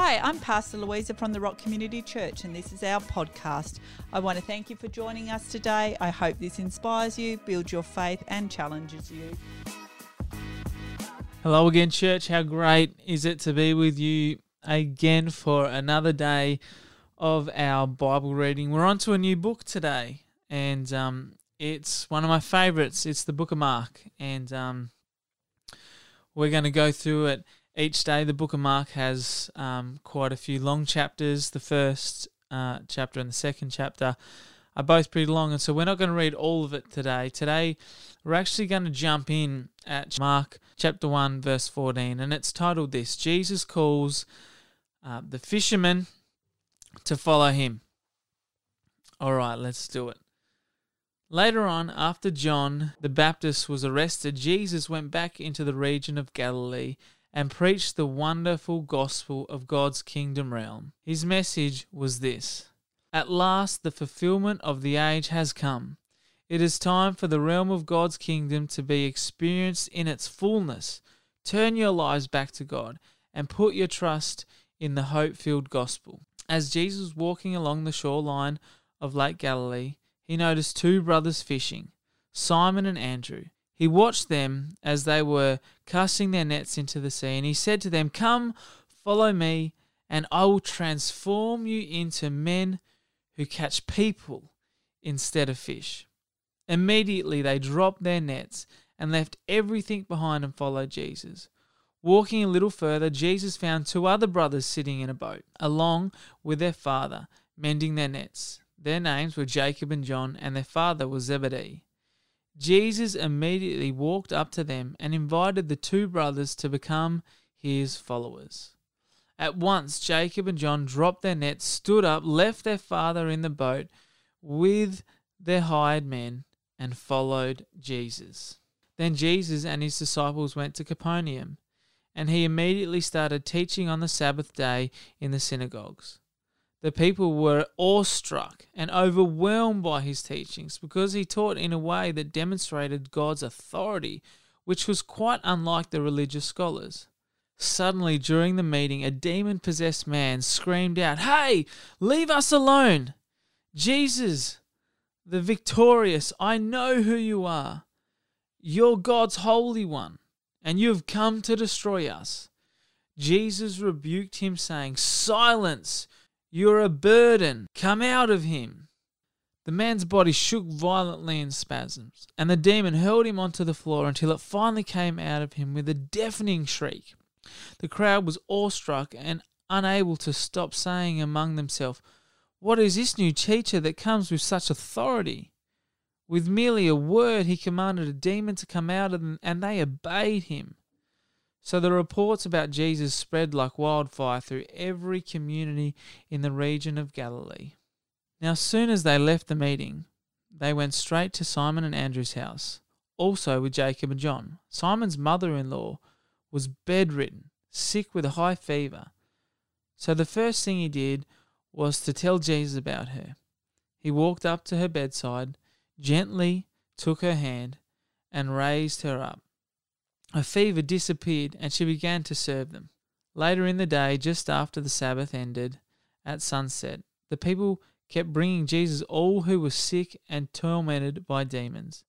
Hi, I'm Pastor Louisa from the Rock Community Church, and this is our podcast. I want to thank you for joining us today. I hope this inspires you, builds your faith, and challenges you. Hello again, church. How great is it to be with you again for another day of our Bible reading? We're on to a new book today, and um, it's one of my favorites. It's the book of Mark, and um, we're going to go through it each day. The book of Mark has um, quite a few long chapters. The first uh, chapter and the second chapter are both pretty long, and so we're not going to read all of it today. Today, we're actually going to jump in at Mark chapter 1, verse 14, and it's titled this Jesus calls uh, the fishermen to follow him. All right, let's do it. Later on, after John the Baptist was arrested, Jesus went back into the region of Galilee and preached the wonderful gospel of God's kingdom realm. His message was this At last, the fulfillment of the age has come. It is time for the realm of God's kingdom to be experienced in its fullness. Turn your lives back to God and put your trust in the hope filled gospel. As Jesus was walking along the shoreline of Lake Galilee, he noticed two brothers fishing, Simon and Andrew. He watched them as they were casting their nets into the sea, and he said to them, Come, follow me, and I will transform you into men who catch people instead of fish. Immediately they dropped their nets and left everything behind and followed Jesus. Walking a little further, Jesus found two other brothers sitting in a boat, along with their father, mending their nets. Their names were Jacob and John, and their father was Zebedee. Jesus immediately walked up to them and invited the two brothers to become his followers. At once, Jacob and John dropped their nets, stood up, left their father in the boat with their hired men, and followed Jesus. Then Jesus and his disciples went to Capernaum, and he immediately started teaching on the Sabbath day in the synagogues. The people were awestruck and overwhelmed by his teachings because he taught in a way that demonstrated God's authority, which was quite unlike the religious scholars. Suddenly, during the meeting, a demon possessed man screamed out, Hey, leave us alone! Jesus, the victorious, I know who you are. You're God's Holy One, and you have come to destroy us. Jesus rebuked him, saying, Silence! You're a burden. Come out of him. The man's body shook violently in spasms, and the demon hurled him onto the floor until it finally came out of him with a deafening shriek. The crowd was awestruck and unable to stop saying among themselves, What is this new teacher that comes with such authority? With merely a word, he commanded a demon to come out of them, and they obeyed him. So the reports about Jesus spread like wildfire through every community in the region of Galilee. Now, as soon as they left the meeting, they went straight to Simon and Andrew's house, also with Jacob and John. Simon's mother in law was bedridden, sick with a high fever. So the first thing he did was to tell Jesus about her. He walked up to her bedside, gently took her hand, and raised her up. Her fever disappeared and she began to serve them. Later in the day, just after the Sabbath ended, at sunset, the people kept bringing Jesus all who were sick and tormented by demons,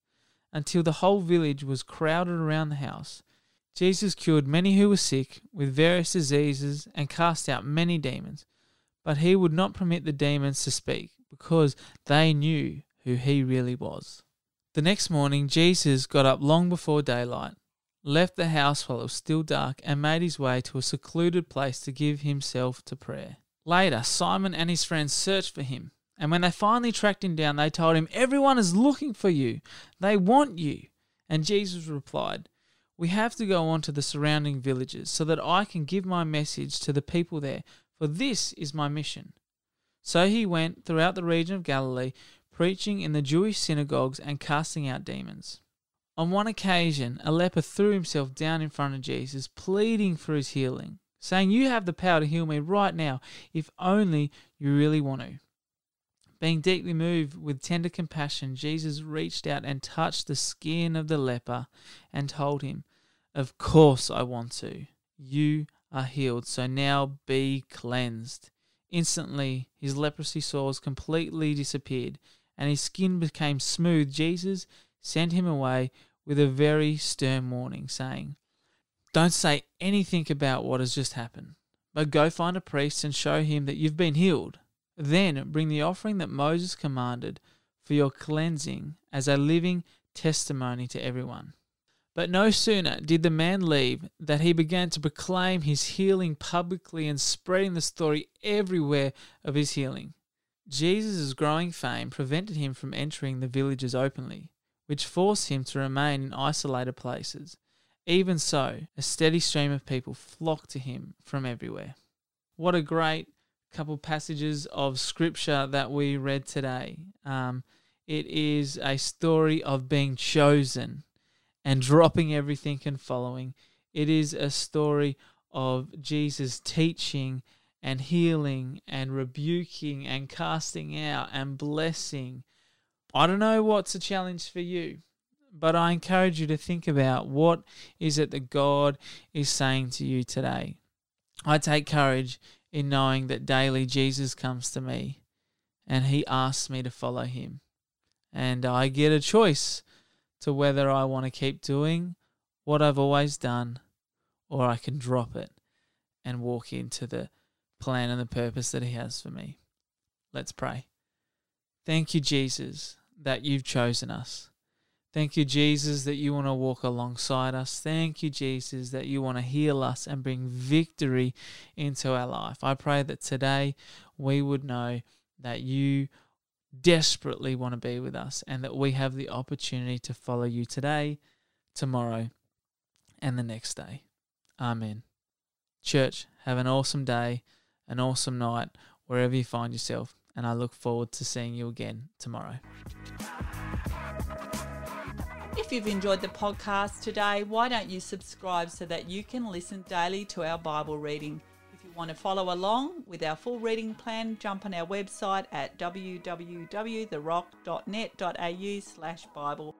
until the whole village was crowded around the house. Jesus cured many who were sick with various diseases and cast out many demons, but he would not permit the demons to speak, because they knew who he really was. The next morning, Jesus got up long before daylight left the house while it was still dark, and made his way to a secluded place to give himself to prayer. Later, Simon and his friends searched for him, and when they finally tracked him down, they told him, Everyone is looking for you. They want you. And Jesus replied, We have to go on to the surrounding villages so that I can give my message to the people there, for this is my mission. So he went throughout the region of Galilee, preaching in the Jewish synagogues and casting out demons. On one occasion, a leper threw himself down in front of Jesus, pleading for his healing, saying, You have the power to heal me right now, if only you really want to. Being deeply moved with tender compassion, Jesus reached out and touched the skin of the leper and told him, Of course I want to. You are healed, so now be cleansed. Instantly, his leprosy sores completely disappeared and his skin became smooth. Jesus sent him away with a very stern warning, saying, Don't say anything about what has just happened, but go find a priest and show him that you've been healed. Then bring the offering that Moses commanded for your cleansing as a living testimony to everyone. But no sooner did the man leave that he began to proclaim his healing publicly and spreading the story everywhere of his healing. Jesus' growing fame prevented him from entering the villages openly, which forced him to remain in isolated places. Even so, a steady stream of people flocked to him from everywhere. What a great couple passages of scripture that we read today. Um, it is a story of being chosen and dropping everything and following. It is a story of Jesus teaching and healing and rebuking and casting out and blessing. I don't know what's a challenge for you, but I encourage you to think about what is it that God is saying to you today. I take courage in knowing that daily Jesus comes to me and he asks me to follow him. And I get a choice to whether I want to keep doing what I've always done or I can drop it and walk into the plan and the purpose that He has for me. Let's pray. Thank you, Jesus, that you've chosen us. Thank you, Jesus, that you want to walk alongside us. Thank you, Jesus, that you want to heal us and bring victory into our life. I pray that today we would know that you desperately want to be with us and that we have the opportunity to follow you today, tomorrow, and the next day. Amen. Church, have an awesome day, an awesome night, wherever you find yourself, and I look forward to seeing you again tomorrow. If you've enjoyed the podcast today, why don't you subscribe so that you can listen daily to our Bible reading? If you want to follow along with our full reading plan, jump on our website at www.therock.net.au slash Bible.